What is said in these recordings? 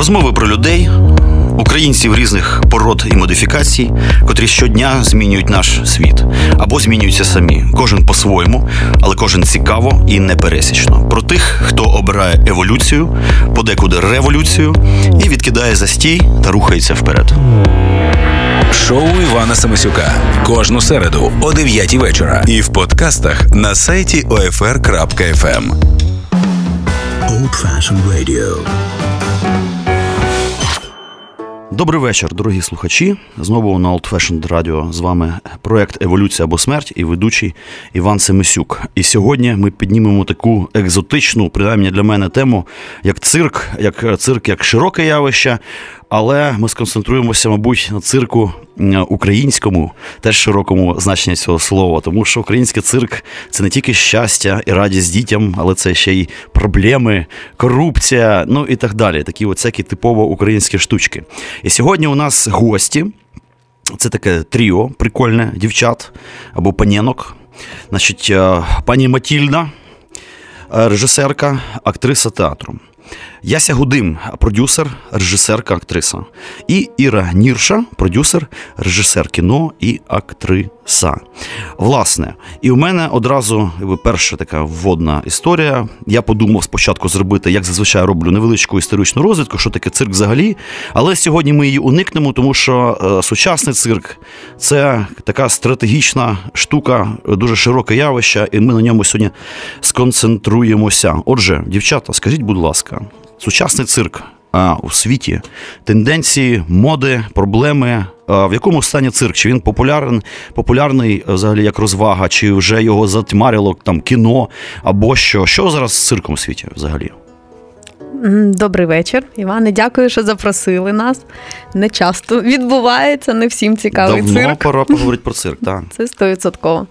Розмови про людей, українців різних пород і модифікацій, котрі щодня змінюють наш світ або змінюються самі. Кожен по-своєму, але кожен цікаво і непересічно. Про тих, хто обирає еволюцію, подекуди революцію і відкидає застій та рухається вперед. Шоу Івана Самисюка кожну середу о 9 вечора. І в подкастах на сайті OFR.FM. Old Fashioned Radio Добрий вечір, дорогі слухачі. Знову на Old Fashioned Radio з вами проект Еволюція або смерть і ведучий Іван Семисюк. І сьогодні ми піднімемо таку екзотичну, принаймні для мене, тему, як цирк, як цирк, як широке явище, але ми сконцентруємося, мабуть, на цирку українському, теж широкому значенні цього слова, тому що український цирк це не тільки щастя і радість дітям, але це ще й проблеми, корупція, ну і так далі. Такі оцякі типово українські штучки. І сьогодні у нас гості. Це таке тріо, прикольне дівчат або панінок. Значить, е, пані Матільда, режисерка, актриса театру. Яся Гудим, продюсер, режисерка, актриса. І Іра Нірша, продюсер, режисер кіно і актриса. Власне, і в мене одразу перша така вводна історія. Я подумав спочатку зробити, як зазвичай роблю, невеличку історичну розвідку, що таке цирк взагалі. Але сьогодні ми її уникнемо, тому що е, сучасний цирк це така стратегічна штука, дуже широке явище, і ми на ньому сьогодні сконцентруємося. Отже, дівчата, скажіть, будь ласка сучасний цирк а, у світі, тенденції, моди, проблеми. В якому стані цирк? Чи він популярний, популярний взагалі як розвага, чи вже його затьмарило там кіно або що? Що зараз з цирком у світі взагалі? Добрий вечір, Іване. Дякую, що запросили нас. Не часто відбувається, не всім цікавий Давно цирк. Давно пора поговорити про цирк. так. Це стовідсотково.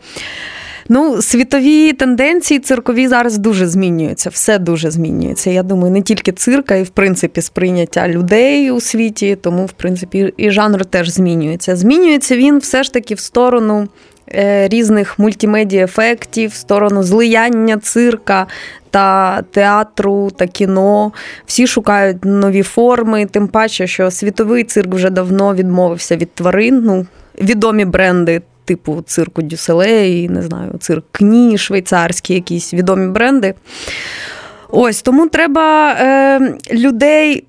Ну, світові тенденції циркові зараз дуже змінюються. Все дуже змінюється. Я думаю, не тільки цирка, і в принципі сприйняття людей у світі, тому в принципі і жанр теж змінюється. Змінюється він все ж таки в сторону. Е, різних мультимедіа ефектів, в сторону злияння цирка та театру та кіно. Всі шукають нові форми, тим паче, що світовий цирк вже давно відмовився від тварин. Ну, Відомі бренди типу цирку Дюселей, не знаю, цирк Кні, швейцарські якісь відомі бренди. Ось тому треба е, людей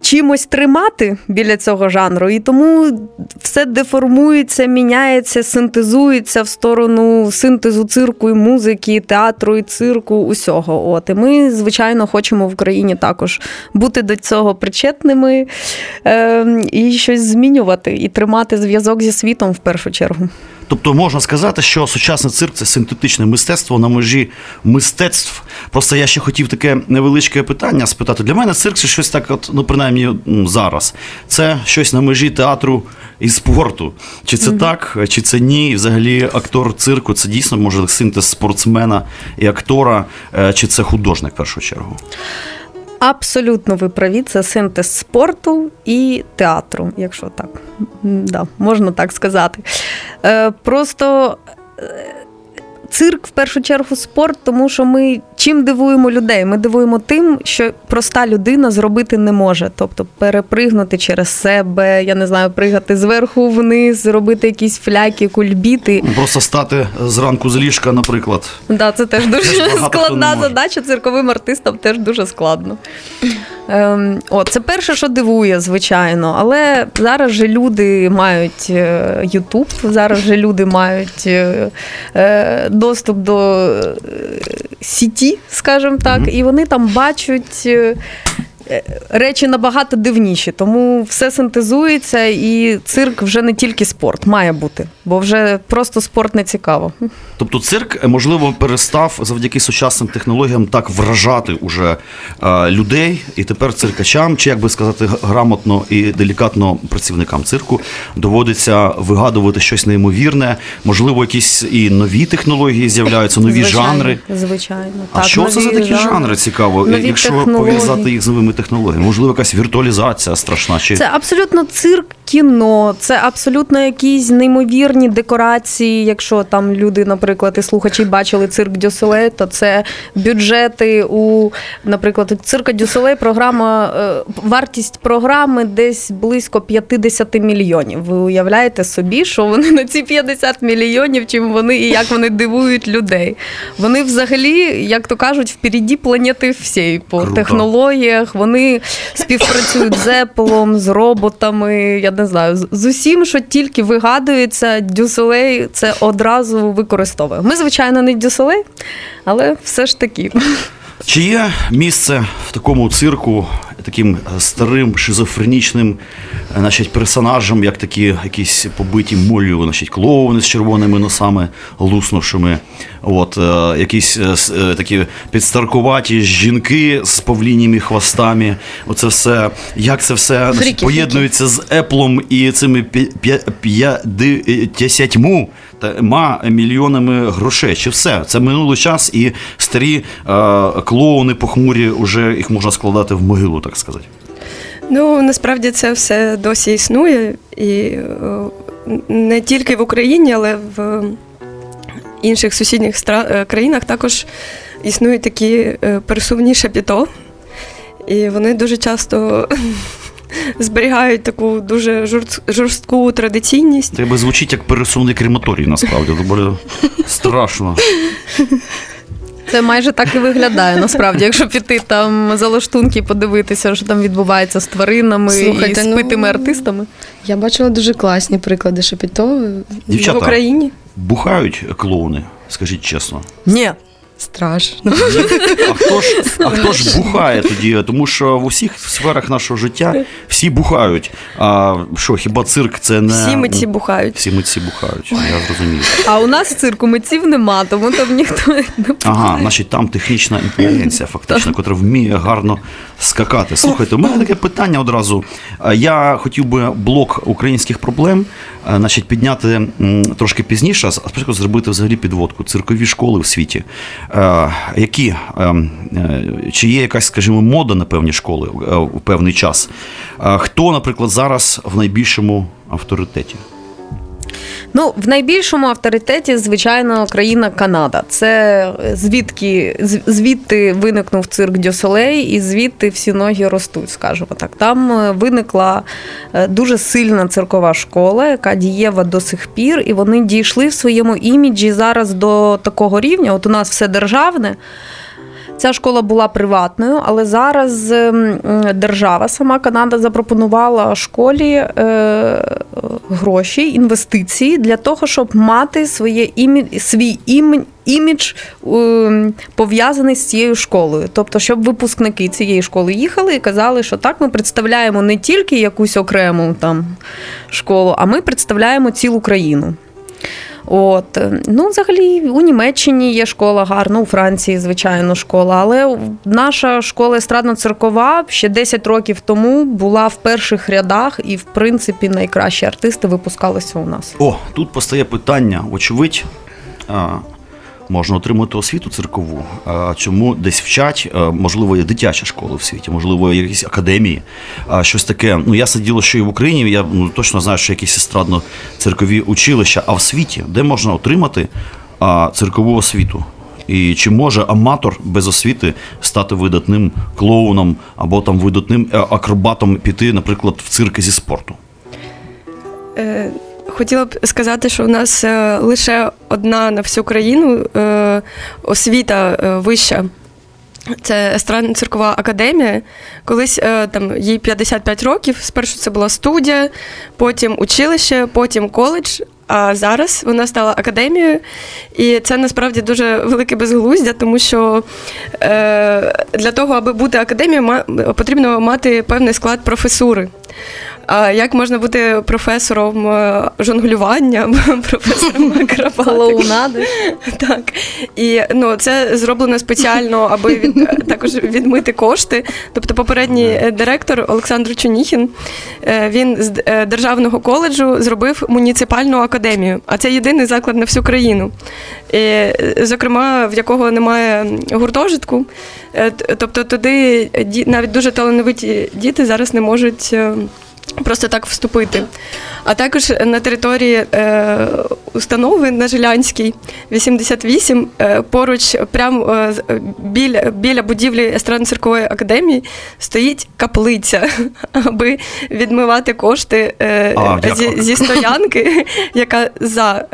чимось тримати біля цього жанру, і тому все деформується, міняється, синтезується в сторону синтезу цирку і музики, театру і цирку, усього. От і ми, звичайно, хочемо в Україні також бути до цього причетними е, і щось змінювати, і тримати зв'язок зі світом в першу чергу. Тобто можна сказати, що сучасний цирк це синтетичне мистецтво на межі мистецтв. Просто я ще хотів таке невеличке питання спитати. Для мене цирк це щось так, от, ну принаймні зараз. Це щось на межі театру і спорту. Чи це mm-hmm. так, чи це ні? І взагалі актор цирку це дійсно може синтез спортсмена і актора, е, чи це художник в першу чергу? Абсолютно ви праві, це синтез спорту і театру, якщо так да, можна так сказати. Е, Просто е, цирк в першу чергу спорт, тому що ми чим дивуємо людей? Ми дивуємо тим, що проста людина зробити не може. Тобто перепригнути через себе, я не знаю, пригати зверху вниз, зробити якісь фляки, кульбіти. Просто стати зранку з ліжка, наприклад. Да, це теж дуже теж складна задача. Цирковим артистам теж дуже складно. Ем, о, Це перше, що дивує, звичайно. Але зараз же люди мають Ютуб, зараз же люди мають е, е, доступ до сіті, скажімо так, і вони там бачать Е, речі набагато дивніші, тому все синтезується, і цирк вже не тільки спорт, має бути, бо вже просто спорт не цікаво. Тобто, цирк е, можливо перестав завдяки сучасним технологіям так вражати уже е, людей, і тепер циркачам, чи як би сказати, грамотно і делікатно працівникам цирку доводиться вигадувати щось неймовірне, можливо, якісь і нові технології з'являються, нові звичайно, жанри. Звичайно, а так, що це за такі жанри, жанри цікаво, нові якщо технології. пов'язати їх з новими технології? Можливо, якась віртуалізація страшна? Чи Це абсолютно цирк кіно, це абсолютно якісь неймовірні декорації. Якщо там люди, наприклад, і слухачі бачили цирк Дюсолей, то це бюджети у, наприклад, у цирка Дюсолей програма, е, вартість програми десь близько 50 мільйонів. Ви уявляєте собі, що вони на ці 50 мільйонів, чим вони і як вони дивують людей. Вони взагалі, як то кажуть, впереді планети всієї по Круто. технологіях. Вони співпрацюють з Apple, з роботами. Я не знаю, з усім, що тільки вигадується, Дюсолей це одразу використовує. Ми, звичайно, не Дюсолей, але все ж таки. Чи є місце в такому цирку таким е, старим шизофренічним е, значить, персонажам, як такі якісь побиті моллю, значить, клоуни з червоними носами, луснувшими, от, е, якісь такі підстаркуваті жінки з павлініми хвостами. Оце все, як це все значить, поєднується з Еплом і цими п'я- п'я- п'ятдесятьму ма мільйонами грошей. Чи все? Це минулий час, і старі е, клоуни похмурі, вже їх можна складати в могилу, так сказати. Ну насправді це все досі існує, і е, не тільки в Україні, але в інших сусідніх е, країнах також існують такі е, пересувні шапіто, і вони дуже часто зберігають таку дуже жорстку традиційність. Тебе звучить як пересувний крематорій, насправді. Це буде страшно. Це майже так і виглядає насправді, якщо піти там за лаштунки, подивитися, що там відбувається з тваринами Слухайте, і ну, артистами. Я бачила дуже класні приклади шапіто. Дівчата В Україні бухають клоуни, скажіть чесно. Ні. Страшно. А хто ж, а хто ж бухає тоді? Тому що в усіх сферах нашого життя всі бухають. А що, хіба цирк це не. всі митці бухають. Всі митці бухають, я зрозумів. А у нас в цирку митців нема, тому там ніхто не Ага, значить, там технічна інтелігенція, фактично, яка вміє гарно скакати. Слухайте, у мене таке питання одразу. Я хотів би блок українських проблем значить, підняти трошки пізніше, а спочатку зробити взагалі підводку. Циркові школи в світі. Е, Які, е, е, чи є якась, скажімо, мода на певні школи в певний час? Е, Хто, наприклад, зараз в найбільшому авторитеті? Ну, в найбільшому авторитеті, звичайно, країна Канада. Це звідки звідти виникнув цирк Дюсолей, і звідти всі ноги ростуть, скажімо так. Там е, виникла е, дуже сильна циркова школа, яка дієва до сих пір, і вони дійшли в своєму іміджі зараз до такого рівня. От у нас все державне. Ця школа була приватною, але зараз ем, держава, сама Канада, запропонувала школі е, гроші, інвестиції для того, щоб мати своє імі, свій імідж, імідж ем, пов'язаний з цією школою. Тобто, щоб випускники цієї школи їхали і казали, що так ми представляємо не тільки якусь окрему там школу, а ми представляємо цілу країну. От е, ну, взагалі, у Німеччині є школа гарна, у Франції, звичайно, школа. Але наша школа естрадно-циркова ще 10 років тому була в перших рядах, і в принципі найкращі артисти випускалися у нас. О, тут постає питання, очевидь. Можна отримати освіту циркову. А Чому десь вчать? Можливо, є дитячі школи в світі, можливо, є якісь академії, щось таке. Ну, я сиділо, що і в Україні. Я ну, точно знаю, що якісь естрадно-циркові училища, а в світі, де можна отримати а, циркову освіту? І чи може аматор без освіти стати видатним клоуном або там видатним е, акробатом піти, наприклад, в цирк зі спорту? Е, Хотіла б сказати, що у нас е, лише одна на всю країну е, освіта е, вища. Це естрадно циркова академія. Колись там їй 55 років. Спершу це була студія, потім училище, потім коледж. А зараз вона стала академією, і це насправді дуже велике безглуздя, тому що е, для того, аби бути академією, потрібно мати певний склад професури. А як можна бути професором е, жонглювання, професором акробатики? Так. І ну, це зроблено спеціально, аби від, також відмити кошти. Тобто, попередній е, директор Олександр Чуніхін е, він з е, державного коледжу зробив муніципальну академію, а це єдиний заклад на всю країну. І, е, зокрема, в якого немає гуртожитку. Е, Тобто туди навіть дуже талановиті діти зараз не можуть. Просто так вступити. А також на території е, установи на Жилянській 88, е, поруч, прямо е, біля, біля будівлі естрадно-циркової академії, стоїть каплиця, аби відмивати кошти А, зі, зі стоянки, яка за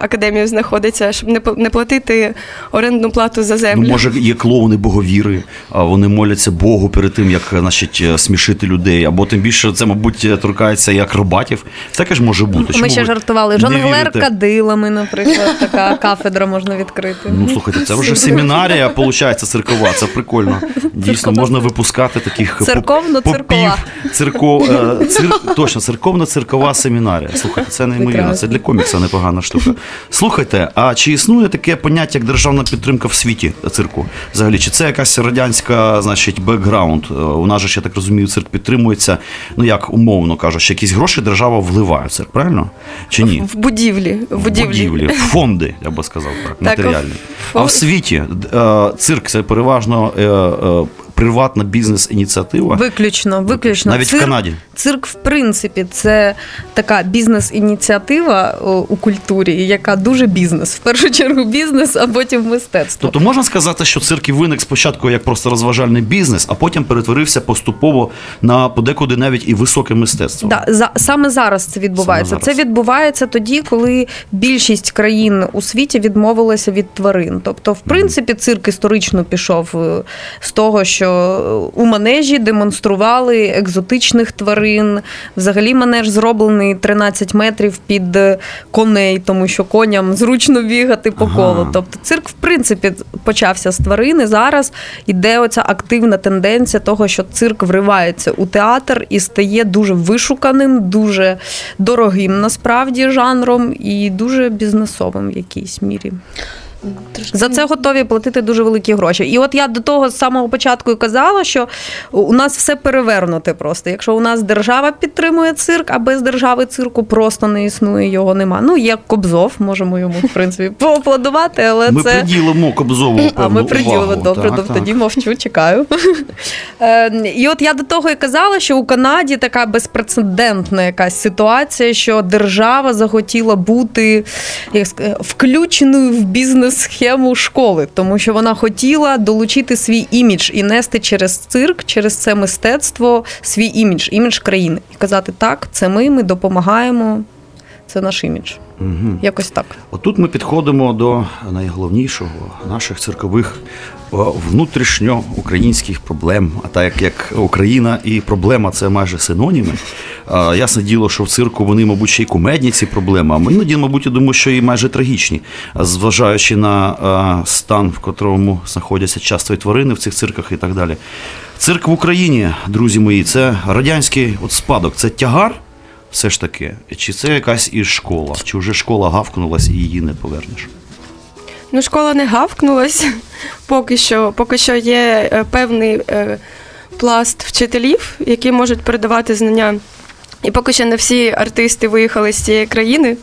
академією знаходиться, щоб не, не платити орендну плату за землю. Ну, може, є клоуни боговіри, а вони моляться Богу перед тим, як значить, смішити людей. Або тим більше це, мабуть, торкається і акробатів. Таке ж може бути. Чому Ми ще ви жартували. не Жонглер вірите? кадилами, наприклад, така кафедра можна відкрити. Ну, слухайте, це вже семінарія, виходить, циркова. Це прикольно. Дійсно, можна випускати таких поп- Церковно-циркова. попів. Е, цир, точно, церковно-циркова семінарія. Слухайте, це неймовірно. Це для комікса непогана штука. Слухайте, а чи існує таке поняття, як державна підтримка в світі цирку? Взагалі, чи це якась радянська, значить, бекграунд? Е, У нас же, ж, я так розумію, цирк підтримується, ну як умовно кажучи, якісь гроші держава вливає в цирк, правильно? Чи ні? В будівлі. В В будівлі. будівлі, в фонди, я би сказав так, матеріальні. А в світі е, цирк це переважно е, е, приватна бізнес-ініціатива. Виключно, виключно. Навіть в Канаді. Цирк, в принципі, це така бізнес-ініціатива у культурі, яка дуже бізнес. В першу чергу бізнес, а потім мистецтво. Тобто можна сказати, що цирк і виник спочатку як просто розважальний бізнес, а потім перетворився поступово на подекуди навіть і високе мистецтво. Да, за, саме зараз це відбувається. Саме зараз. Це відбувається тоді, коли більшість країн у світі відмовилася від тварин. Тобто, в принципі, цирк історично пішов е, з того, що у манежі демонстрували екзотичних тварин. Взагалі, манеж зроблений 13 метрів під коней, тому що коням зручно бігати по Ага. колу. Тобто, цирк, в принципі, почався з тварини. Зараз іде оця активна тенденція того, що цирк вривається у театр і стає дуже вишуканим, дуже дорогим насправді жанром і дуже бізнесовим в якійсь мірі. Трошки За це готові платити дуже великі гроші. І от я до того з самого початку і казала, що у нас все перевернуте просто. Якщо у нас держава підтримує цирк, а без держави цирку просто не існує, його нема. Ну, є Кобзов, можемо йому, в принципі, поаплодувати, але Ми це. приділимо Кобзову певну А ми приділили увагу. добре, Так, доб- так. тоді мовчу, чекаю. Е, І от я до того і казала, що у Канаді така безпрецедентна якась ситуація, що держава захотіла бути як включеною в бізнес-схему школи, тому що вона хотіла долучити свій імідж і нести через цирк, через це мистецтво свій імідж, імідж країни. І казати, так, це ми, ми допомагаємо. Це наш імідж. Мгм. Якось так. Отут ми підходимо до найголовнішого наших циркових внутрішньоукраїнських проблем. А так як, як Україна і проблема це майже синоніми. А, ясне діло, що в цирку вони, мабуть, ще й кумедні ці проблеми, а ми іноді, мабуть, я думаю, що і майже трагічні, зважаючи на а, стан, в котрому знаходяться часто і тварини в цих цирках і так далі. Цирк в Україні, друзі мої, це радянський от спадок, це тягар. Все ж таки, чи це якась і школа, чи вже школа гавкнулась і її не повернеш? Ну, школа не гавкнулась. Поки що, поки що є е, певний е, пласт вчителів, які можуть передавати знання. І поки що не всі артисти виїхали з цієї країни,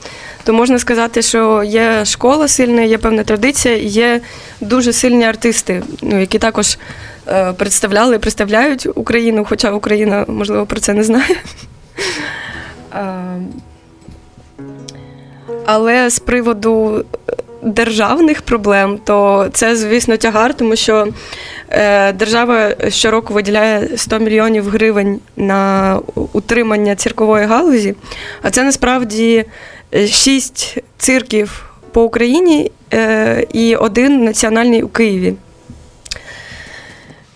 то можна сказати, що є школа сильна, є певна традиція, і є дуже сильні артисти, ну, які також е, представляли і представляють Україну, хоча Україна, можливо, про це не знає. А, Але з приводу державних проблем, то це, звісно, тягар, тому що е, держава щороку виділяє 100 мільйонів гривень на утримання циркової галузі, а це насправді е, шість цирків по Україні е, і один національний у Києві.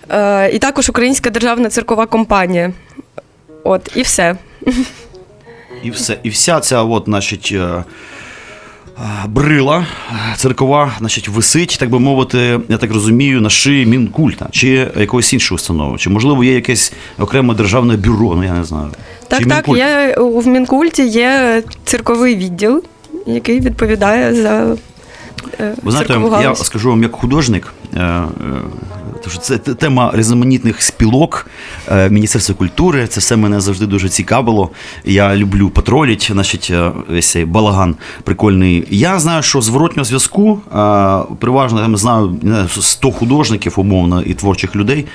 Е, і також Українська державна циркова компанія. От, і все. І все, і вся ця, от, значить, е, брила церкова, значить, висить, так би мовити, я так розумію, на шиї мінкульта чи якоїсь іншої установи? Чи можливо є якесь окреме державне бюро? Ну я не знаю. Так, чи так, Мінкульт? є в Мінкульті є цирковий відділ, який відповідає за е, Ви знаєте, я скажу вам як художник, е, е, це тема різноманітних спілок е, Міністерства культури. Це все мене завжди дуже цікавило. Я люблю патроліть, значить, е, весь цей балаган прикольний. Я знаю, що зворотнього зв'язку е, переважно я знаю не 100 художників, умовно, і творчих людей.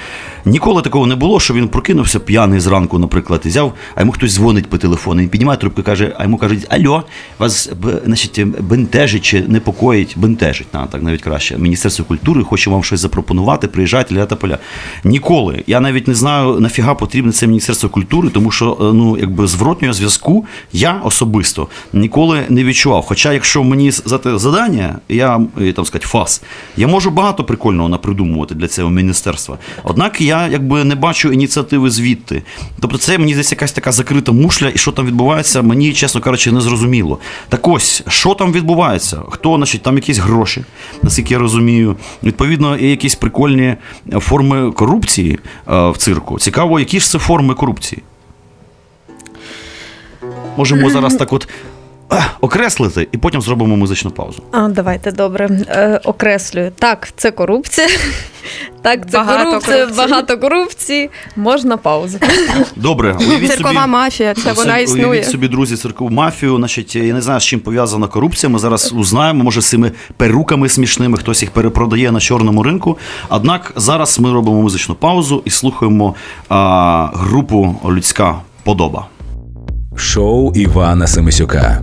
Ніколи такого не було, що він прокинувся п'яний зранку, наприклад, і взяв, а йому хтось дзвонить по телефону. Він піднімає трубку каже, а йому кажуть, альо, вас значить, бентежить чи непокоїть, бентежить, так навіть краще. Міністерство культури хоче вам щось запропонувати, приїжджайте, ля поля. Ніколи. Я навіть не знаю, нафіга потрібне це Міністерство культури, тому що е, ну, якби зворотнього зв'язку я особисто ніколи не відчував. Хоча, якщо мені задати завдання, я там сказати, фас, я можу багато прикольного напридумувати для цього міністерства. Однак я якби не бачу ініціативи звідти. Тобто, це мені здається якась така закрита мушля, і що там відбувається, мені, чесно кажучи, не зрозуміло. Так ось, що там відбувається? Хто, значить, там якісь гроші, наскільки я розумію. Відповідно, є якісь прикольні форми корупції е, в цирку. Цікаво, які ж це форми корупції? Можемо зараз так от окреслити і потім зробимо музичну паузу. А, давайте добре. Е, окреслюю. Так, це корупція. Так, це Багато корупція, корупції. багато корупції. Можна паузу. Добре, уявіть Циркова собі, мафія, це вона Уявіть існує. собі, друзі, церкову мафію. Значить, я не знаю, з чим пов'язана корупція. Ми зараз узнаємо, може, з цими перуками смішними, хтось їх перепродає на чорному ринку. Однак зараз ми робимо музичну паузу і слухаємо а, групу Людська подоба. Шоу Івана Семисюка.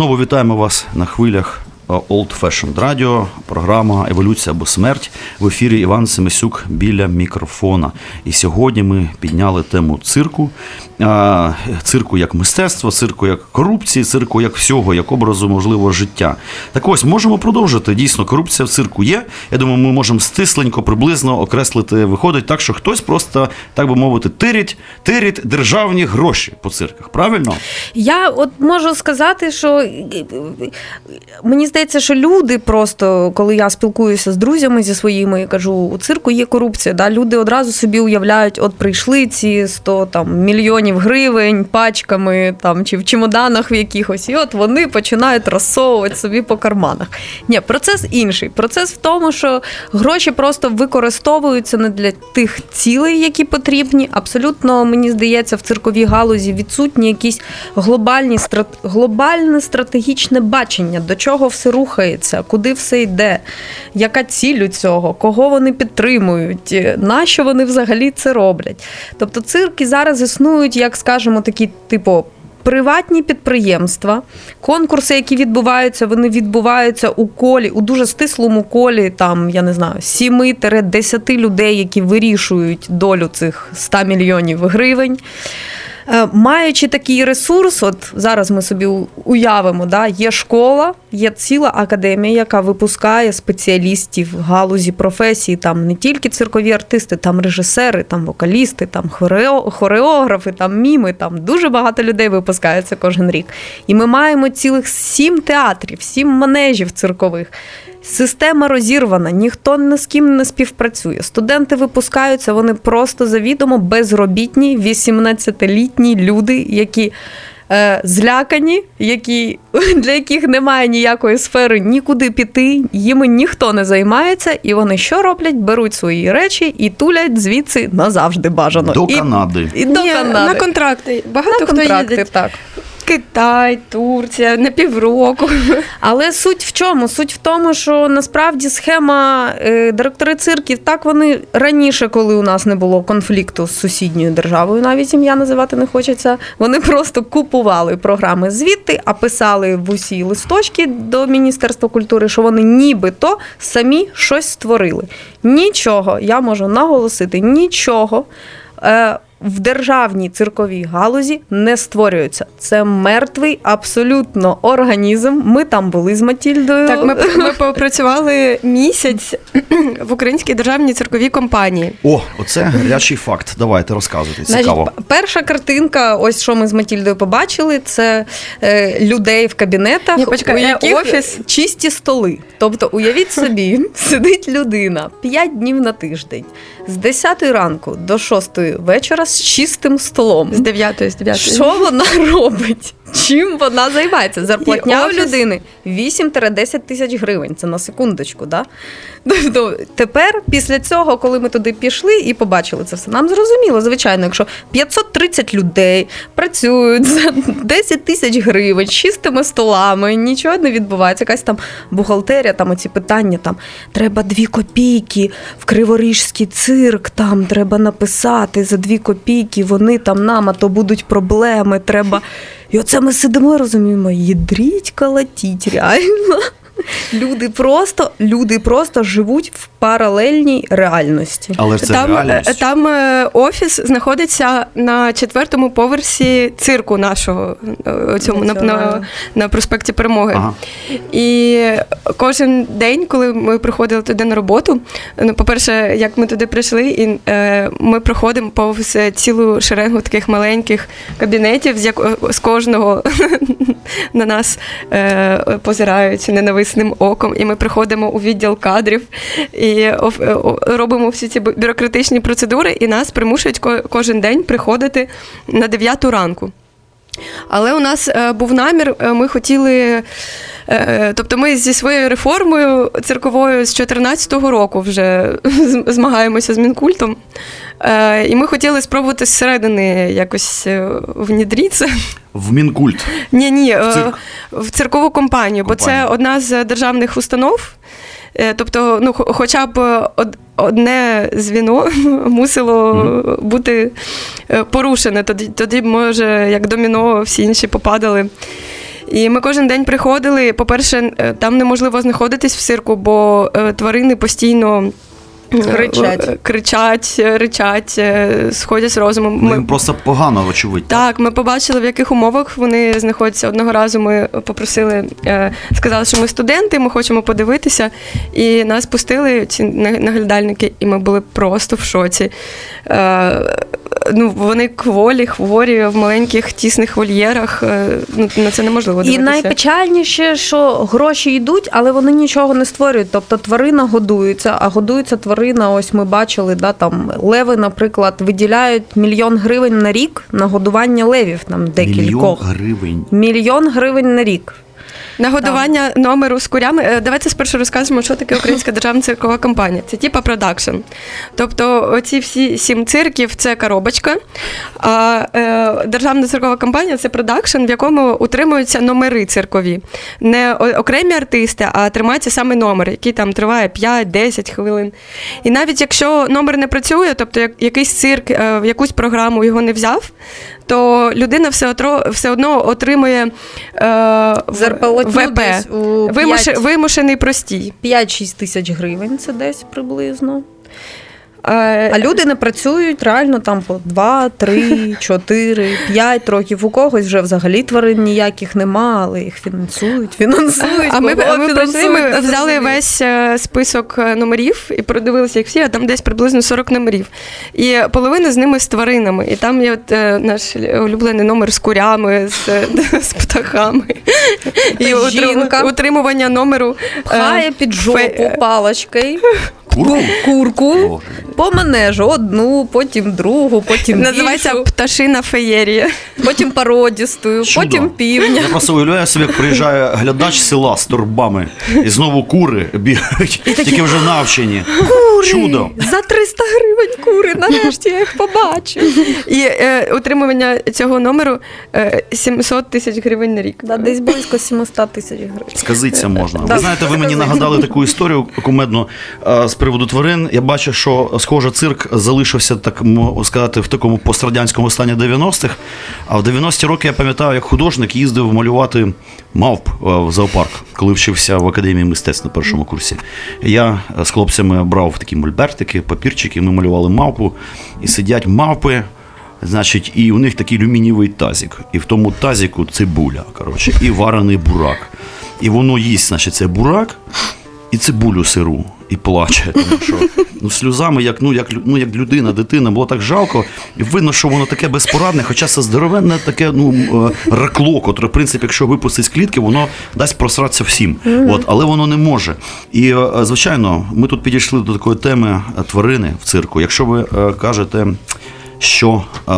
Знову вітаємо вас на хвилях е, Old Fashioned Radio, програма Еволюція або смерть в ефірі Іван Семисюк біля мікрофона. І сьогодні ми підняли тему цирку, цирку як мистецтва, цирку як корупції, цирку як всього, як образу можливо життя. Так ось можемо продовжити. Дійсно, корупція в цирку є. Я думаю, ми можемо стисленько, приблизно окреслити. Виходить так, що хтось просто, так би мовити, тирить, тирить державні гроші по цирках. Правильно? Я от можу сказати, що е, мені здається, що люди просто, коли я спілкуюся з друзями зі своїми, я кажу, у цирку є корупція. Да? Люди одразу собі уявляють, от прийшли ці 100 там, мільйонів гривень пачками там, чи в чемоданах в якихось, і от вони починають розсовувати собі по карманах. Ні, процес інший. Процес в тому, що гроші просто використовуються не для тих цілей, які потрібні. Абсолютно, мені здається, в цирковій галузі відсутні якісь глобальні глобальне стратегічне бачення, до чого все рухається, куди все йде, яка ціль у цього, кого вони підтримують, на що вони взагалі це роблять. Тобто цирки зараз існують, як скажемо, такі, типу. Приватні підприємства, конкурси, які відбуваються, вони відбуваються у колі, у дуже стислому колі, там, я не знаю, 7-10 людей, які вирішують долю цих 100 мільйонів гривень. Е, Маючи такий ресурс, от зараз ми собі уявимо, да, є школа, є ціла академія, яка випускає спеціалістів в галузі професії, там не тільки циркові артисти, там режисери, там вокалісти, там хорео- хореографи, там міми, там дуже багато людей випускається кожен рік. І ми маємо цілих сім театрів, сім манежів циркових. Система розірвана, ніхто ні з ким не співпрацює. Студенти випускаються, вони просто завідомо безробітні, 18-літні люди, які е, злякані, які, для яких немає ніякої сфери нікуди піти, їми ніхто не займається, і вони що роблять? Беруть свої речі і тулять звідси назавжди бажано. До і, Канади. І до Ні, Канади. на контракти. Багато На хто контракти, їде. так. Китай, Турція, на півроку. Але суть в чому? Суть в тому, що насправді схема е, директори цирків, так вони раніше, коли у нас не було конфлікту з сусідньою державою, навіть ім'я називати не хочеться. Вони просто купували програми звідти, а писали в усі листочки до Міністерства культури, що вони нібито самі щось створили. Нічого, я можу наголосити, нічого. В державній цирковій галузі не створюється. Це мертвий абсолютно організм. Ми там були з Матільдою. Так, ми, ми попрацювали місяць в українській державній цирковій компанії. О, оце гарячий факт. Давайте розказуйте. Цікаво. п- перша картинка, ось що ми з Матільдою побачили, це е, людей в кабінетах, Ні, почекай, у е, яких офіс? чисті столи. Тобто, уявіть собі, сидить людина 5 днів на тиждень з 10 ранку до 6 вечора з чистим столом. З 9 з 9 Що вона робить? Чим вона займається? Зарплатня у офіс. людини 8-10 тисяч гривень. Це на секундочку, да? Тобто тепер, після цього, коли ми туди пішли і побачили це все, нам зрозуміло, звичайно, якщо 530 людей працюють за 10 тисяч гривень, чистими столами, нічого не відбувається. Якась там бухгалтерія, там оці питання, там треба дві копійки в Криворіжський цирк, там треба написати за дві копійки, вони там нам, а то будуть проблеми, треба. І оце ми сидимо і розуміємо, їдріть калатіть реально. Люди просто, люди просто живуть в паралельній реальності. Але це там, реальність. е, там е, офіс знаходиться на четвертому поверсі цирку нашого е, цьому на, на, на проспекті Перемоги. Ага. І кожен день, коли ми приходили туди на роботу, ну, по-перше, як ми туди прийшли, і е, ми проходимо повз цілу шеренгу таких маленьких кабінетів, з, як, з кожного на нас е, позирають ненависним оком. І ми приходимо у відділ кадрів і е, робимо всі ці бюрократичні процедури, і нас примушують ко- кожен день приходити на 9 ранку. Але у нас е, був намір, е, ми хотіли. Тобто ми зі своєю реформою цирковою з 2014 року вже змагаємося з Мінкультом. Е, І ми хотіли спробувати зсередини якось е, внідрітися. В Мінкульт. Ні, ні, В е, цирк. в циркову компанію, бо це одна з державних установ. Тобто, ну, хоча б одне звіно мусило бути е, порушене. Тоді, тоді, може, як доміно, всі інші попадали. І ми кожен день приходили. По-перше, там неможливо знаходитись в цирку, бо тварини постійно. Е, Кричать. е, кричать, ричать, е, сходять з розуму. Ну, їм просто погано, очевидь. Так, ми побачили, в яких умовах вони знаходяться. Одного разу ми попросили, сказали, що ми студенти, ми хочемо подивитися. І нас пустили ці наглядальники, і ми були просто в шоці. Ну, вони кволі, хворі в маленьких тісних вольєрах. Ну, на це неможливо І найпечальніше, що гроші йдуть, але вони нічого не створюють. Тобто тварина годується, а годується тварина. Ось ми бачили, да, там леви, наприклад, виділяють мільйон гривень на рік на годування левів. Там Мільйон декількох. гривень. Мільйон гривень на рік. Нагодування номеру з курями. Е, Давайте спершу розкажемо, що таке Українська державна циркова компанія. Це типа продакшн. Тобто, оці всі сім цирків це коробочка. А е, державна циркова компанія це продакшн, в якому утримуються номери циркові. Не окремі артисти, а тримається саме номер, який там триває 5-10 хвилин. І навіть якщо номер не працює, тобто як- якийсь цирк е, в якусь програму його не взяв, то людина все, одно отримує е, Зарплатню ВП. десь у Вимуш, п'ять- вимушений простій. 5-6 тисяч гривень це десь приблизно. Е, А люди не працюють реально там по 2, 3, 4, 5 років. У когось вже взагалі тварин ніяких нема, але їх фінансують, фінансують. А ми, кого ми прийшли, ми взяли весь е, список е, номерів і продивилися їх всі, а там десь приблизно 40 номерів. І половина з ними з тваринами. І там є от, е, наш улюблений номер з курями, з, з птахами. І жінка. утримування номеру. Пхає під жопу палочкою Курку? курку, Боже. по манежу одну, потім другу, потім Називається більшу, пташина феєрія. потім породістою, Чудо. потім півня. Я просто уявляю собі, як приїжджає глядач села з торбами, і знову кури бігають, тільки вже навчені. Чудо. За 300 гривень кури, нарешті я їх побачу. І е, утримування цього номеру е, 700 тисяч гривень на рік. Да, десь близько 700 тисяч гривень. Сказиться можна. Да. Ви знаєте, ви мені нагадали таку історію кумедну е, з приводу тварин. Я бачу, що схоже, цирк залишився так сказати в такому пострадянському стані 90-х. А в 90-ті роки я пам'ятаю, як художник їздив малювати мавп е, в зоопарк, коли вчився в академії мистецтв на першому курсі. Я е, з хлопцями брав такі мольбертики, папірчики, ми малювали мавпу, і сидять мавпи. Значить, і у них такий алюмінієвий тазик. І в тому тазику цибуля, коротше, і варений бурак. І воно їсть, значить, цей бурак і цибулю сиру, і плаче. Тому що ну, сльозами, як, ну, як, ну, як людина, дитина, було так жалко. І видно, що воно таке безпорадне, хоча це здоровенне таке ну, е, ракло, котре, в принципі, якщо випустить з клітки, воно дасть просратися всім. От, але воно не може. І, е, звичайно, ми тут підійшли до такої теми е, тварини в цирку. Якщо ви е, кажете що е,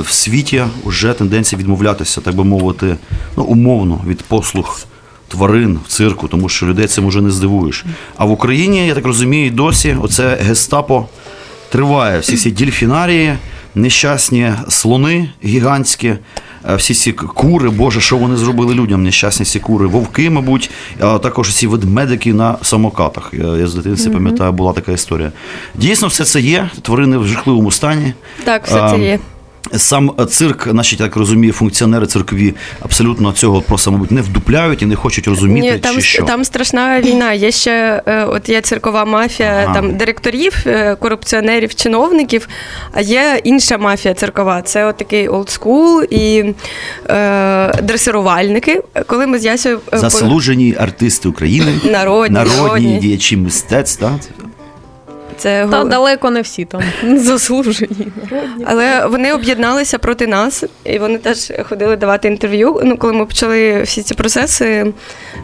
в світі вже тенденція відмовлятися, так би мовити, ну, умовно від послуг тварин в цирку, тому що людей цим уже не здивуєш. А в Україні, я так розумію, досі оце гестапо триває. Всі ці дільфінарії, нещасні слони гігантські. е, Всі ці кури, Боже, що вони зробили людям, нещасні ці кури, вовки, мабуть, а також ці ведмедики на самокатах. Я, я з дитинства пам'ятаю, була така історія. Дійсно, все це є. Тварини в жахливому стані. Так, все це є. Сам цирк, наші так розумію, функціонери циркові абсолютно цього просто, мабуть, не вдупляють і не хочуть розуміти, Ні, там, чи що. там страшна війна. Є ще е, от є циркова мафія Ага. там директорів, е, корупціонерів, чиновників. А є інша мафія циркова. Це от такий олдскул і е, дресирувальники. Коли ми з Ясею е, Заслужені артисти України, Народні, народні народні. діячі мистецтв. Це Та далеко не всі там заслужені. Але вони об'єдналися проти нас, і вони теж ходили давати інтерв'ю. Ну, коли ми почали всі ці процеси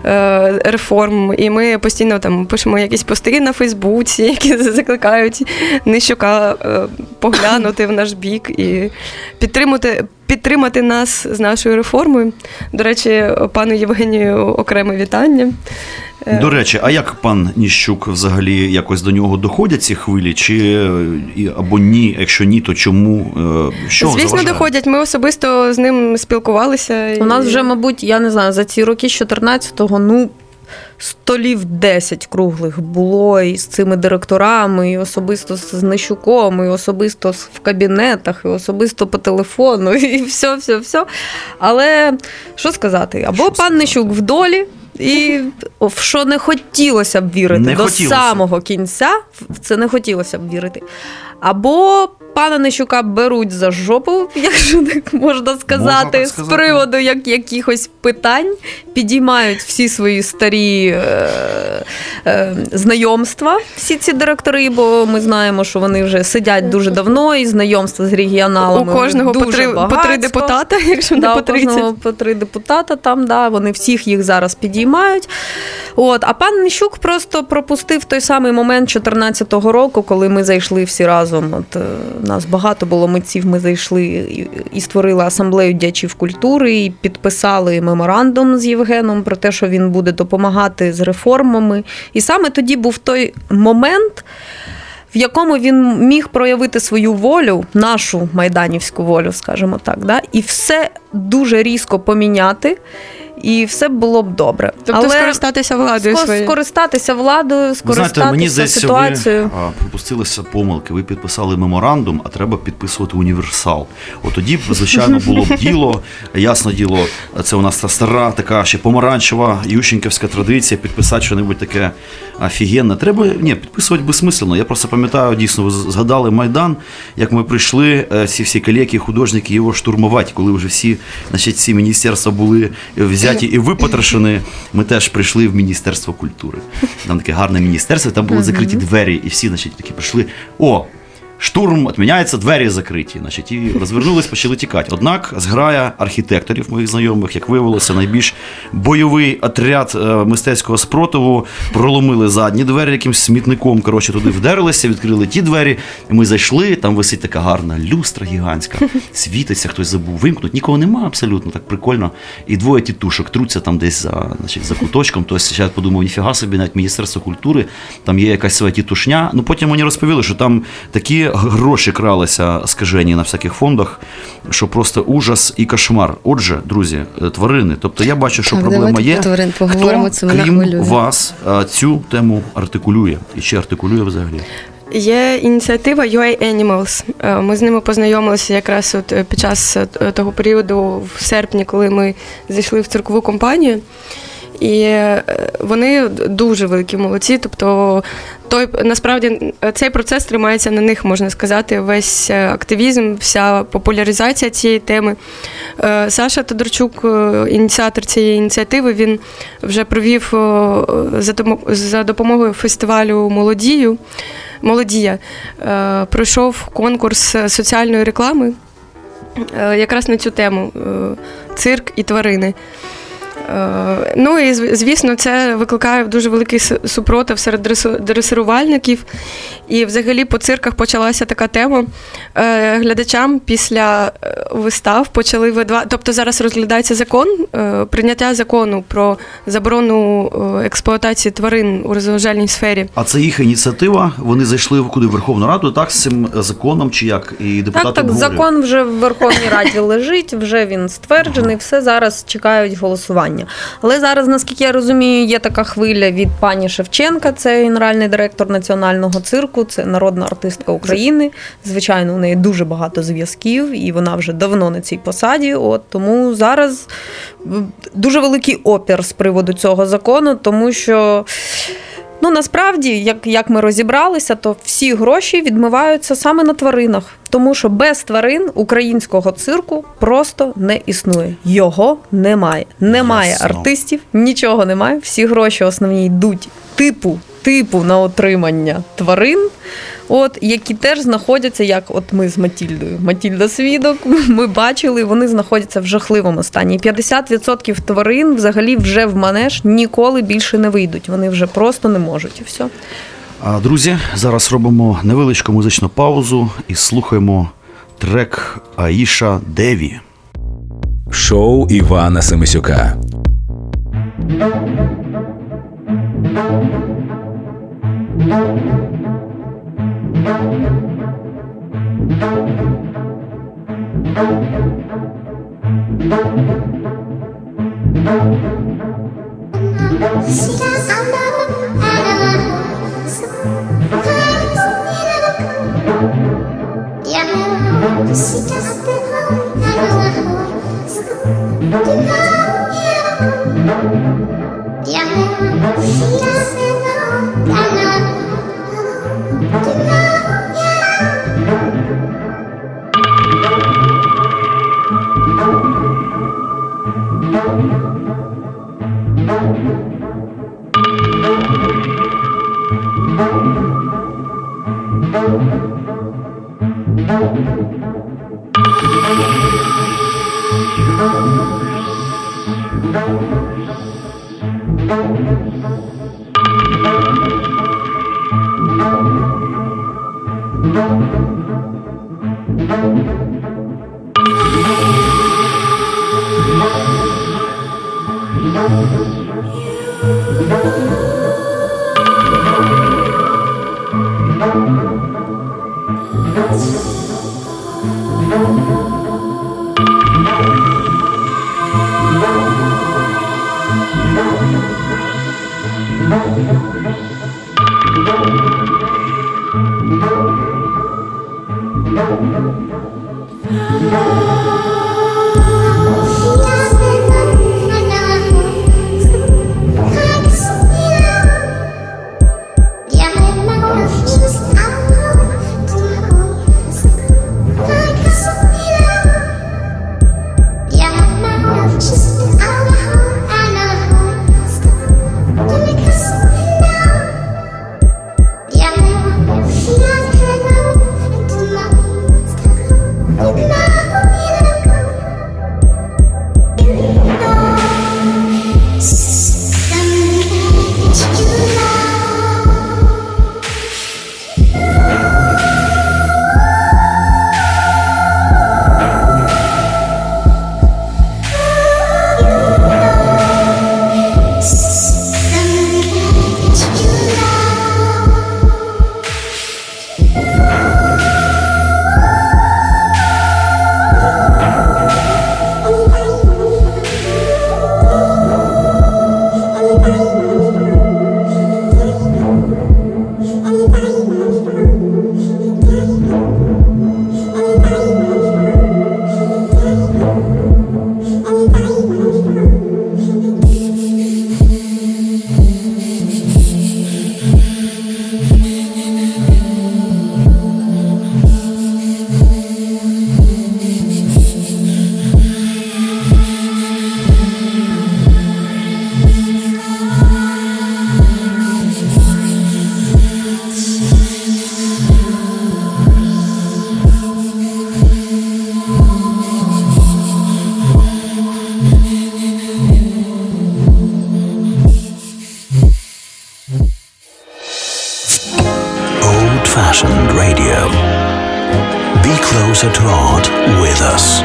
е, реформ, і ми постійно там пишемо якісь пости на Фейсбуці, які закликають Нищука е, поглянути в наш бік і підтримати. Підтримати нас з нашою реформою. До речі, пану Євгенію окреме вітання. Е, До речі, а як пан Ніщук взагалі якось до нього доходять ці хвилі? Чи е, або ні? Якщо ні, то чому? Е, Що Звісно, заважає? доходять. Ми особисто з ним спілкувалися. У нас вже, мабуть, я не знаю, за ці роки з 14-го, ну. Столів 10 круглих було і з цими директорами, і особисто з Нещуком, і особисто в кабінетах, і особисто по телефону, і все, все, все. Але що сказати? Або Що пан сказати? Нещук в долі. І в що не хотілося б вірити Не до хотілося. самого кінця, в це не хотілося б вірити. Або пана Нещука беруть за жопу, якщо так можна сказати, так з приводу як, якихось питань, підіймають всі свої старі е, е, знайомства, всі ці директори, бо ми знаємо, що вони вже сидять дуже давно, і знайомства з У регіоналами кожного по дуже три, по три депутата, якщо не Да, по у кожного по три депутата там, да, вони всіх їх зараз підіймають. От, а пан Нищук просто пропустив той самий момент 14-го року, коли ми зайшли всі разом. От, е, нас багато було митців, ми зайшли і, створили асамблею діячів культури, і підписали меморандум з Євгеном про те, що він буде допомагати з реформами. І саме тоді був той момент. В якому він міг проявити свою волю, нашу майданівську волю, скажімо так, да? і все дуже різко поміняти, і все було б добре. Тобто скористатися владою ско- своєю. скористатися владою, скористатися знаєте, мені здається, ситуацією. ви а, припустилися помилки. Ви підписали меморандум, а треба підписувати універсал. От тоді б, звичайно, було б діло. Ясно діло, це у нас та стара, така ще помаранчева ющенківська традиція, підписати щось таке офігенне. Треба ні, підписувати безсмислено. Я просто пам'ятаю, дійсно, ви згадали Майдан, як ми прийшли, е, ці всі колеги, художники його штурмувати, коли вже всі, значить, ці міністерства були взяті і випотрошені. Ми теж прийшли в Міністерство культури. Там таке гарне міністерство, там були закриті двері, і всі, значить, такі прийшли. О! Штурм відміняється, двері закриті. Значить, і розвернулись, почали тікати. Однак зграя архітекторів моїх знайомих, як виявилося, найбільш бойовий отряд е, мистецького спротиву проломили задні двері якимсь смітником. Коротше, туди вдерлися, відкрили ті двері. І ми зайшли. Там висить така гарна люстра гігантська, світиться, хтось забув вимкнути. Нікого нема абсолютно, так прикольно. І двоє тітушок труться там десь за, значить, за куточком. Тобто я подумав, ніфіга собі, навіть Міністерство культури, там є якась своя тітушня. Ну потім мені розповіли, що там такі гроші кралися скажені на всяких фондах, що просто ужас і кошмар. Отже, друзі, е, тварини. Тобто я бачу, що Так, проблема є. тварин поговоримо, Хто, це мене крім вас, е, цю тему артикулює? І чи артикулює взагалі? Є ініціатива UA Animals. Е, Ми з ними познайомилися якраз от під час того періоду в серпні, коли ми зайшли в циркову компанію. І е, вони дуже великі молодці. Тобто, той насправді цей процес тримається на них, можна сказати, весь е, активізм, вся популяризація цієї теми. Е, Саша Тодорчук, ініціатор цієї ініціативи, він вже провів за допомогою фестивалю Молодію. Молодія пройшов конкурс соціальної реклами якраз на цю тему цирк і тварини. Е, Ну і звісно, це викликає дуже великий с- супротив серед дресирувальників. І взагалі по цирках почалася така тема. Е, Глядачам після е, вистав почали видавати. Тобто зараз розглядається закон, прийняття закону про заборону експлуатації тварин у розважальній сфері. А це їх ініціатива. Вони зайшли в куди в Верховну Раду, так з цим законом чи як? І депутати Так, так, закон вже в Верховній Раді лежить, вже він стверджений, все зараз чекають голосування. Але зараз, наскільки я розумію, є така хвиля від пані Шевченка, це генеральний директор національного цирку, це народна артистка України. Звичайно, у неї дуже багато зв'язків, і вона вже давно на цій посаді. От тому зараз дуже великий опір з приводу цього закону, тому що. Ну насправді, як, як ми розібралися, то всі гроші відмиваються саме на тваринах, тому що без тварин українського цирку просто не існує. Його немає. Немає Ясно. артистів, нічого немає. Всі гроші основні йдуть типу, типу на отримання тварин. От, які теж знаходяться, як от ми з Матільдою. Матільда свідок, ми бачили, вони знаходяться в жахливому стані. 50% тварин взагалі вже в манеж ніколи більше не вийдуть. Вони вже просто не можуть. І все. А, Друзі, зараз робимо невеличку музичну паузу і слухаємо трек Аїша Деві. Шоу Івана Семисюка. Thank 知らん。あんな Be closer to art with us.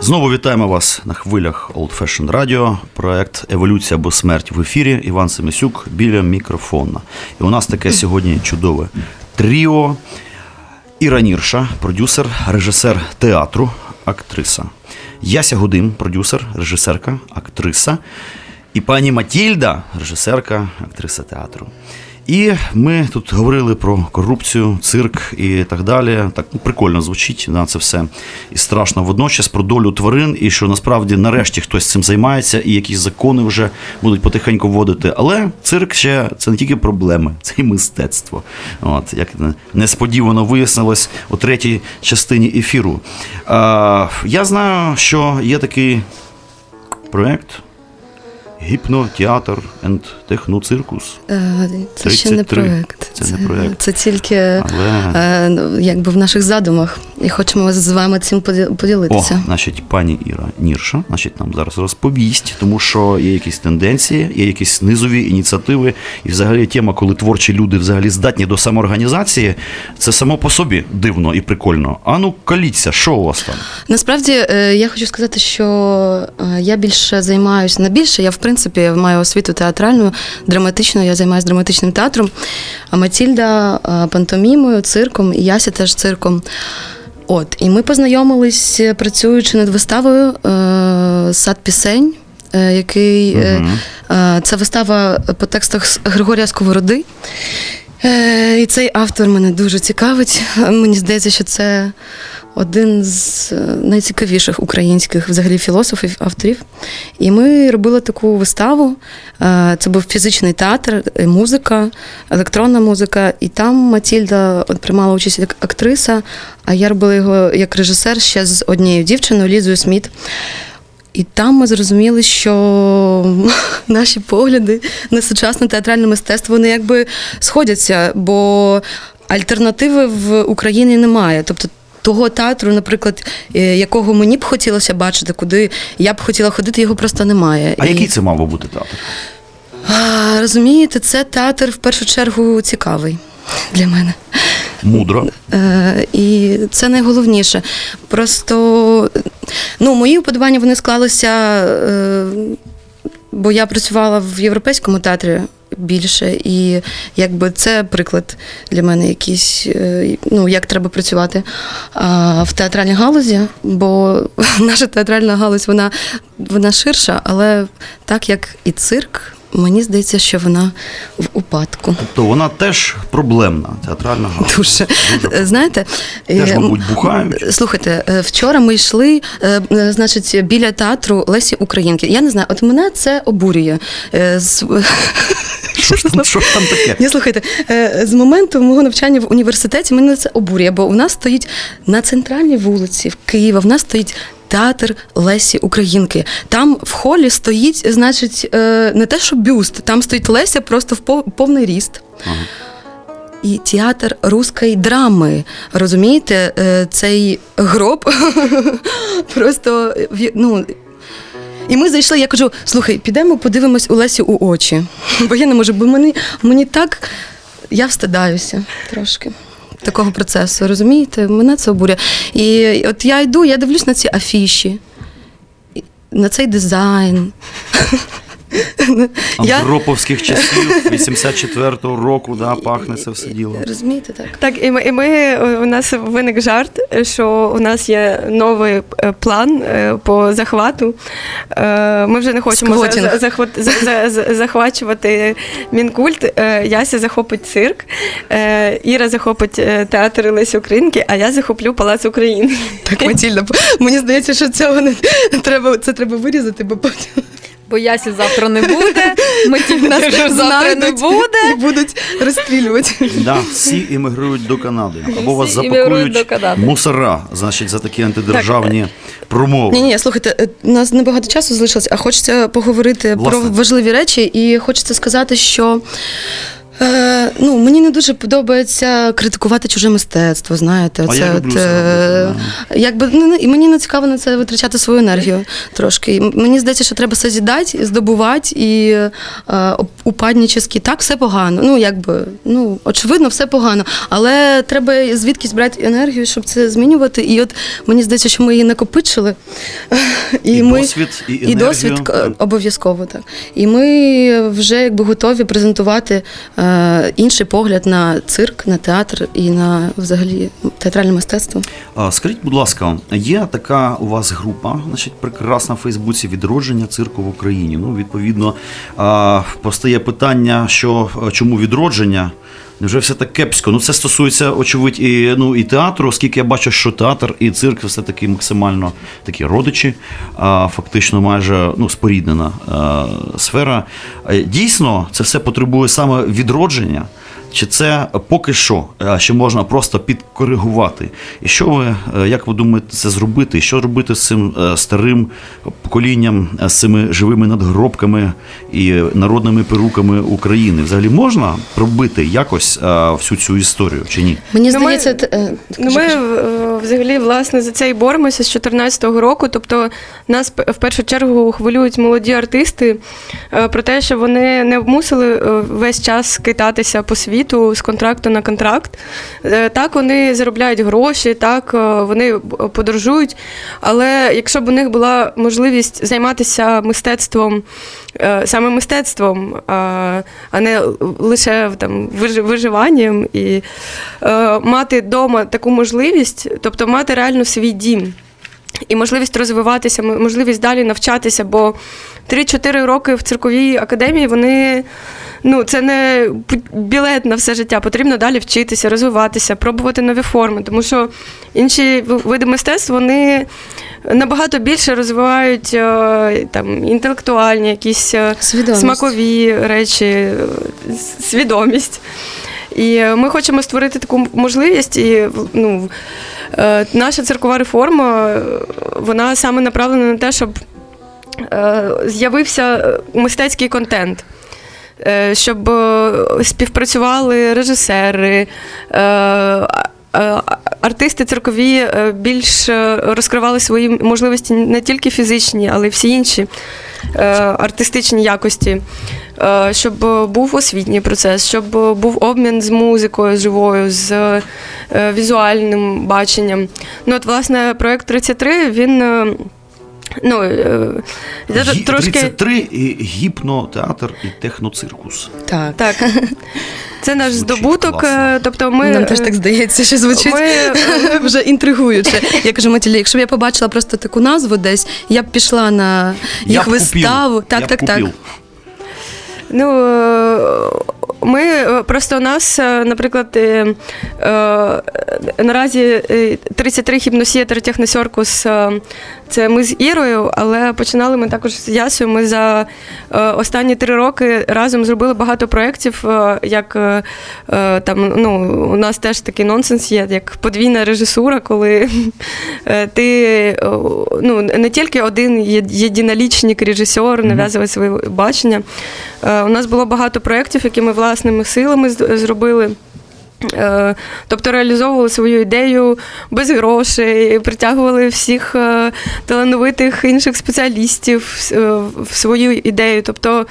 Знову вітаємо вас на хвилях Old Fashion Radio, проект Еволюція або смерть в ефірі. Іван Семисюк біля мікрофона. І у нас таке сьогодні чудове тріо. Іра Нірша, продюсер, режисер театру, актриса. Яся Гудим, продюсер, режисерка, актриса. І пані Матільда, режисерка, актриса театру. І ми тут говорили про корупцію, цирк і так далі. Так ну, прикольно звучить на це все і страшно водночас про долю тварин, і що насправді нарешті хтось цим займається, і якісь закони вже будуть потихеньку вводити. Але цирк ще це не тільки проблеми, це і мистецтво. От як несподівано вияснилось у третій частині ефіру. А, я знаю, що є такий проект. Гіпнотеатр енд техноциркус. Е, Це ще не проект. Це не проект. Це тільки Але е, ну, якби в наших задумах. І хочемо з вами цим поді- О, поділитися. значить, пані Іра Нірша, значить, нам зараз розповість, тому що є якісь тенденції, є якісь низові ініціативи, і взагалі тема, коли творчі люди взагалі здатні до самоорганізації, це само по собі дивно і прикольно. А ну каліться, що у вас там? Насправді е, я хочу сказати, що я більше займаюся не більше. Я в принципі маю освіту театральну, драматичну. Я займаюся драматичним театром. А Матільда е, пантомімою, цирком, і Яся теж цирком. От, і ми познайомились, працюючи над виставою е, Сад пісень, е, який е, це вистава по текстах Григорія Сковороди. І цей автор мене дуже цікавить. Мені здається, що це один з е, найцікавіших українських взагалі філософів, авторів. І ми робили таку виставу. Е, Це був фізичний театр, музика, електронна музика. І там Матільда от приймала участь як актриса, а я робила його як режисер ще з однією дівчиною Лізою Сміт. І там ми зрозуміли, що наші погляди на сучасне театральне мистецтво вони якби сходяться, бо альтернативи в Україні немає. Тобто того театру, наприклад, е, якого мені б хотілося бачити, куди я б хотіла ходити, його просто немає. А І- який це мав би бути театр? А, розумієте, це театр в першу чергу цікавий для мене. Мудро. Е, і це найголовніше. Просто ну, мої уподобання вони склалися, е, бо я працювала в європейському театрі більше, і якби це приклад для мене якийсь, е, ну, як треба працювати а, в театральній галузі, бо наша театральна галузь вона, вона ширша, але так як і цирк. Мені здається, що вона в упадку. Тобто вона теж проблемна, театральна галузь. Дуже. Дуже. Знаєте, Теж, е, мабуть, бухають. Слухайте, е, вчора ми йшли, е, значить, біля театру Лесі Українки. Я не знаю, от мене це обурює. З- Що ж там, що ж там таке? Ні, слухайте, з моменту мого навчання в університеті мене це обурює, бо у нас стоїть на центральній вулиці в Києва, в нас стоїть. Театр Лесі Українки. Там в холі стоїть, значить, е, не те, що бюст, там стоїть Леся просто в пов- повний ріст. І театр руської драми. Розумієте, Е, цей гроб просто ну. І ми зайшли, я кажу: слухай, підемо подивимось у Лесі у очі. Бо я не можу, бо мені, мені так. Я встидаюся трошки. Такого процесу, розумієте? Мене це обурює. І от я йду, я дивлюсь на ці афіші, на цей дизайн. Я, Андроповських часів, 84-го року, да, пахне це все діло. розумієте так? Так, і ми, і ми у нас виник жарт, що у нас є новий е, план е, по захвату. Е, Ми вже не хочемо за, за, захват- за, за, за- захвачувати мінкульт. Е, Яся захопить цирк, е, Іра захопить е, театр Лесі Українки, а я захоплю Палац України. Так, Матільда, мені здається, що цього не треба, це треба вирізати, бо потім Бо Ясі завтра не буде, митів нас завтра не буде. і будуть розстрілювати. Да, всі іммігрують до Канади. Або вас запакують мусора, значить, за такі антидержавні промови. Ні, ні, слухайте, е, у нас небагато часу залишилось, а хочеться поговорити Власне. про важливі речі, і хочеться сказати, що. Е, ну, мені не дуже подобається критикувати чуже мистецтво, знаєте. А я люблю це е, якби, ну, і мені не цікаво на це витрачати свою енергію трошки. Мені здається, що треба созідати, здобувати і е, упаднічески. Так, все погано. Ну, якби, ну, очевидно, все погано. Але треба звідкись брати енергію, щоб це змінювати. І от мені здається, що ми її накопичили. І ми, досвід, і і досвід обов'язково так. І ми вже якби готові презентувати е, інший погляд на цирк, на театр і на взагалі театральне мистецтво. Скажіть, будь ласка, є така у вас група, значить, прекрасна в Фейсбуці відродження цирку в Україні. Ну, відповідно, постає питання, що чому відродження? Невже все так кепсько? Ну, це стосується, очевидь, і, ну, і театру, оскільки я бачу, що театр і цирк все таки максимально такі родичі, а, фактично майже ну, споріднена а, сфера. Е, Дійсно, це все потребує саме відродження. Чи це поки що ще можна просто підкоригувати? І що ви, е, як ви думаєте, це зробити? Що робити з цим е, старим поколінням, е, з цими живими надгробками і народними перуками України? Взагалі можна пробити якось всю цю історію чи ні? Мені Ну, ми- здається, Ну, ми е, взагалі власне за це і боремося з 2014 року. Тобто нас в першу чергу хвилюють молоді артисти про те, що вони не мусили весь час китатися по світу. Світу з контракту на контракт. Е, Так, вони заробляють гроші, так, е, вони подорожують. Але якщо б у них була можливість займатися мистецтвом, е, саме мистецтвом, а не лише там виживанням, і е, мати вдома таку можливість, тобто мати реально свій дім. І можливість розвиватися, можливість далі навчатися, бо 3-4 роки в цирковій академії вони. Ну, це не білет на все життя. Потрібно далі вчитися, розвиватися, пробувати нові форми. Тому що інші види мистецтв вони набагато більше розвивають е, там інтелектуальні, якісь е, Свідомість. смакові речі, е, свідомість. І ми хочемо створити таку можливість. І ну, наша циркова реформа вона саме направлена на те, щоб з'явився мистецький контент. Е, Щоб е, співпрацювали режисери, е, артисти циркові е, більш розкривали свої можливості не тільки фізичні, але й всі інші артистичні якості, щоб був освітній процес, щоб був обмін з музикою живою, з візуальним баченням. Ну, от, власне, проект 33, він. Е, Ну, це я Гі- трошки 33 і гіпнотеатр і техноциркус. Так. так. Це наш Звучить здобуток. класно. е, Тобто ми Нам теж так здається, що звучить Ми, е, вже інтригуюче. Я кажу, Матілі, якщо б я побачила просто таку назву десь, я б пішла на Я їх б виставу. Купив. Так, Я б так, так. купив. Ну, е, ми е, просто у нас, е, наприклад, наразі е, 33 гіпносіатр техносеркус це ми з Ірою, але починали ми також з Ясою. Ми за останні три роки разом зробили багато проєктів, як там, ну, у нас теж такий нонсенс є, як подвійна режисура, коли ти ну, не тільки один єдинолічник, режисер, нав'язує своє бачення. Е, У нас було багато проєктів, які ми власними силами зробили. Е, Тобто реалізовували свою ідею без грошей, притягували всіх е, талановитих інших спеціалістів в свою ідею. Тобто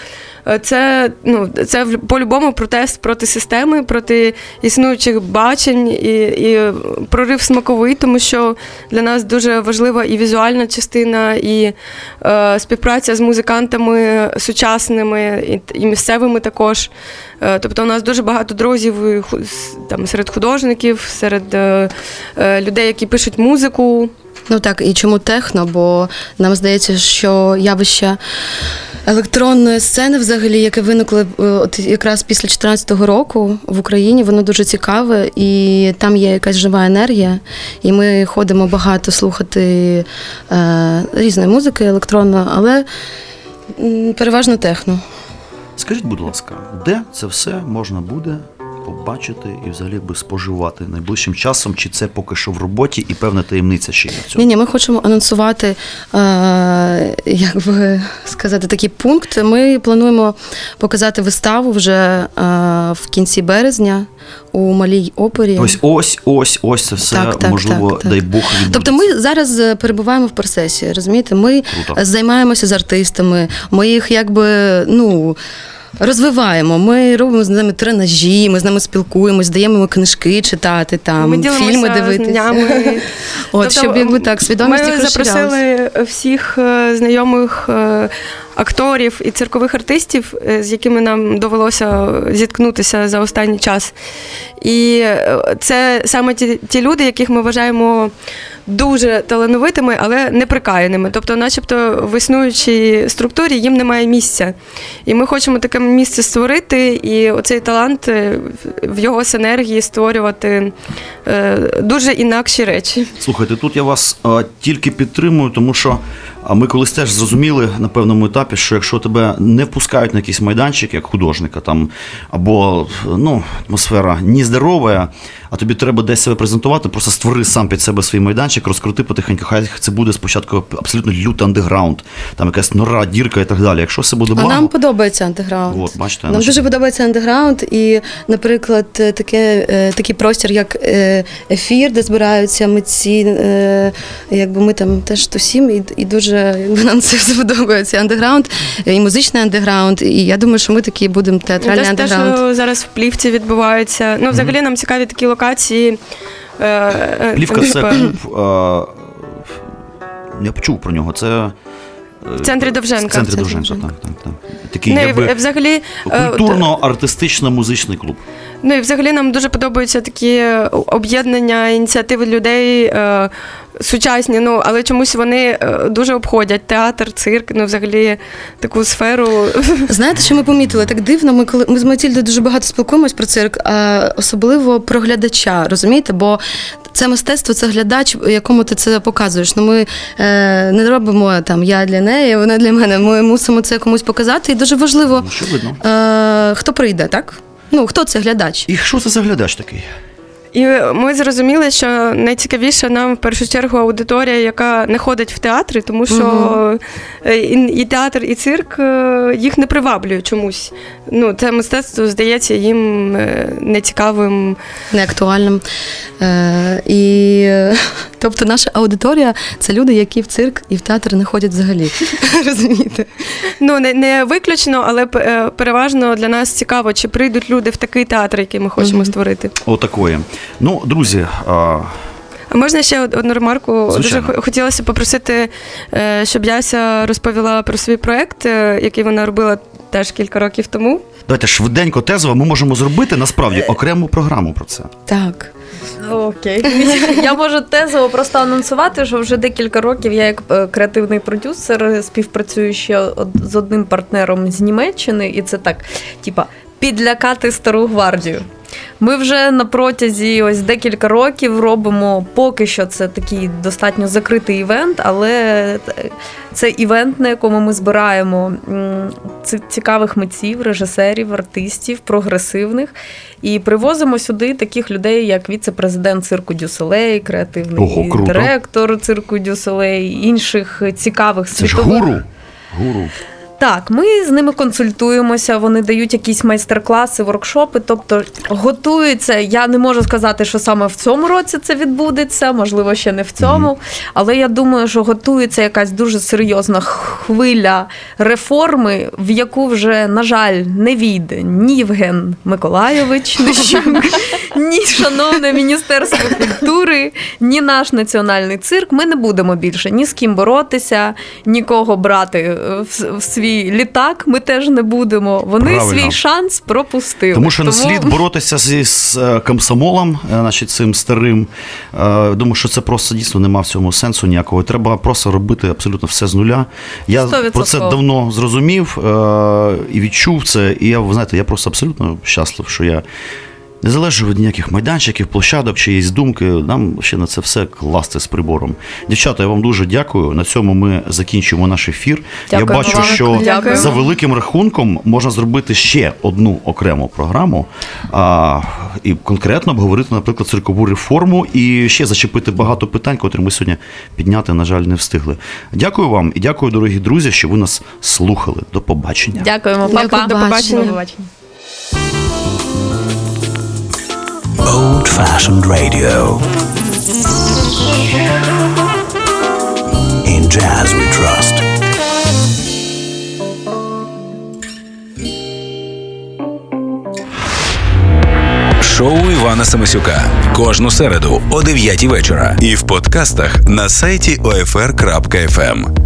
це, ну, це по-любому протест проти системи, проти існуючих бачень і, і прорив смаковий, тому що для нас дуже важлива і візуальна частина, і е, співпраця з музикантами сучасними і, і місцевими також. Е, Тобто у нас дуже багато друзів там, серед художників, серед е, е, людей, які пишуть музику. Ну так, і чому техно? Бо нам здається, що явище електронної сцени, взагалі, яке виникло е, от якраз після 2014 року в Україні, воно дуже цікаве, і там є якась жива енергія. І ми ходимо багато слухати е, різної музики електронно, але переважно техно. Скажіть, будь ласка, де це все можна буде побачити і взагалі би споживати найближчим часом? Чи це поки що в роботі і певна таємниця ще є в цьому? Ні, ні, ми хочемо анонсувати, е, як би сказати, такий пункт. Ми плануємо показати виставу вже е, в кінці березня у малій опері. Ось ось, ось, ось це все Так, так, можливо, так, так. дай Бог відбудеться. Тобто ми зараз е, перебуваємо в процесі, розумієте? Ми Круто. займаємося з артистами, ми їх якби ну. Розвиваємо, ми робимо з ними тренажі, ми з ними спілкуємось, даємо їм книжки читати, там Ми фільми дивитися. знаннями. От, Тобто, щоб якби так, свідомість Ми запросили всіх е, знайомих е, акторів і циркових артистів, е, з якими нам довелося зіткнутися за останній час. І це саме ті, ті люди, яких ми вважаємо дуже талановитими, але неприкаяними. Тобто, начебто, в існуючій структурі їм немає місця. І ми хочемо таке місце створити, і оцей талант е, в- його синергії створювати е, дуже інакші речі. Слухайте, тут я вас тільки підтримую, тому що ми колись теж зрозуміли на певному етапі, що якщо тебе не впускають на якийсь майданчик, як художника, там або ну, атмосфера нездорова, а тобі треба десь себе презентувати, просто створи сам під себе свій майданчик. розкрути потихеньку. Хай це буде спочатку абсолютно лютий андеграунд, там якась нора, дірка і так далі. Якщо все буде А нам подобається андеграунд. От, бачите, нам дуже подобається андеграунд, і, наприклад, е, таке, е, такий простір, як е, ефір, де збираються митці, е, якби ми там теж тусім, і, і дуже якби, нам це все подобається. Андеграунд, і музичний андеграунд. І я думаю, що ми такі будемо театральний Те, те, андеграунд. що зараз в плівці відбувається. Ну, взагалі нам цікаві такі локації. Е, е, Плівка це клуб. Я почув про нього. Це В центрі Довженка. В центрі Довженка, так, так, так. Такий Ну, якби взагалі, е, культурно-артистично-музичний клуб. Ну і взагалі нам дуже подобаються такі об'єднання, ініціативи людей е, сучасні. Ну але чомусь вони е, дуже обходять театр, цирк, ну взагалі таку сферу. Знаєте, що ми помітили? Так дивно, ми коли ми з Матільдою дуже багато спілкуємось про цирк, а особливо про глядача, розумієте? Бо це мистецтво, це глядач, якому ти це показуєш. Ну ми е, не робимо там я для неї, вона для мене. Ми мусимо це комусь показати. І дуже важливо, що видно? е, хто прийде, так? Ну, хто це глядач? І що це за глядач такий? І ми зрозуміли, що найцікавіше нам в першу чергу аудиторія, яка не ходить в театри, тому що е, і, і театр, і цирк е, їх не приваблює чомусь. Ну, це мистецтво здається їм е, нецікавим. неактуальним. Е, і, тобто наша аудиторія це люди, які в цирк і в театр не ходять взагалі. Розумієте? Ну, не, не виключно, але переважно для нас цікаво, чи прийдуть люди в такий театр, який ми хочемо створити. Отакої. Ну, друзі, а, можна ще одну ремарку? Звичайно. Дуже хотілося попросити, е, щоб Яся розповіла про свій проект, е, який вона робила теж кілька років тому. давайте швиденько тезово ми можемо зробити насправді окрему програму про це. Так. Окей. Я можу тезово просто анонсувати, що вже декілька років я як е, креативний продюсер співпрацюю ще од- з одним партнером з Німеччини, і це так, типа, підлякати стару гвардію. Ми вже на протязі ось декілька років робимо поки що це такий достатньо закритий івент, але це івент, на якому ми збираємо цікавих митців, режисерів, артистів, прогресивних, і привозимо сюди таких людей, як віце-президент цирку Дюселей, креативний Ого, директор цирку Дюселей, інших цікавих Це ж гуру. Гуру. Так, ми з ними консультуємося, вони дають якісь майстер-класи, воркшопи. Тобто готуються. Я не можу сказати, що саме в цьому році це відбудеться, можливо, ще не в цьому. Але я думаю, що готується якась дуже серйозна хвиля реформи, в яку вже, на жаль, не війде ні Євген Миколайович Нищук, ні шановне Міністерство культури, ні наш національний цирк. Ми не будемо більше ні з ким боротися, нікого брати е, в, в свій літак. Ми теж не будемо. Вони Правильно. свій шанс пропустили. Тому що не слід боротися зі з е, комсомолом, е, значить, цим старим. Е, Думаю, що це просто дійсно нема в цьому сенсу ніякого. Треба просто робити абсолютно все з нуля. Я Сто про це давно зрозумів і відчув це. І я, ви знаєте, я просто абсолютно щаслив, що я. Не залежу від ніяких майданчиків, площадок, чиїсь думки. Нам ще на це все класти з прибором. Дівчата, я вам дуже дякую. На цьому ми закінчимо наш ефір. Дякуємо я бачу, що Дякую. за великим рахунком можна зробити ще одну окрему програму а, і конкретно обговорити, наприклад, циркову реформу і ще зачепити багато питань, котрі ми сьогодні підняти, на жаль, не встигли. Дякую вам і дякую, дорогі друзі, що ви нас слухали. До побачення. Дякуємо, Дякую, Па-па. до побачення. До побачення. Old fashioned radio. In jazz we trust. Шоу Івана Самисюка кожну середу о 9 вечора. І в подкастах на сайті OFR.FM.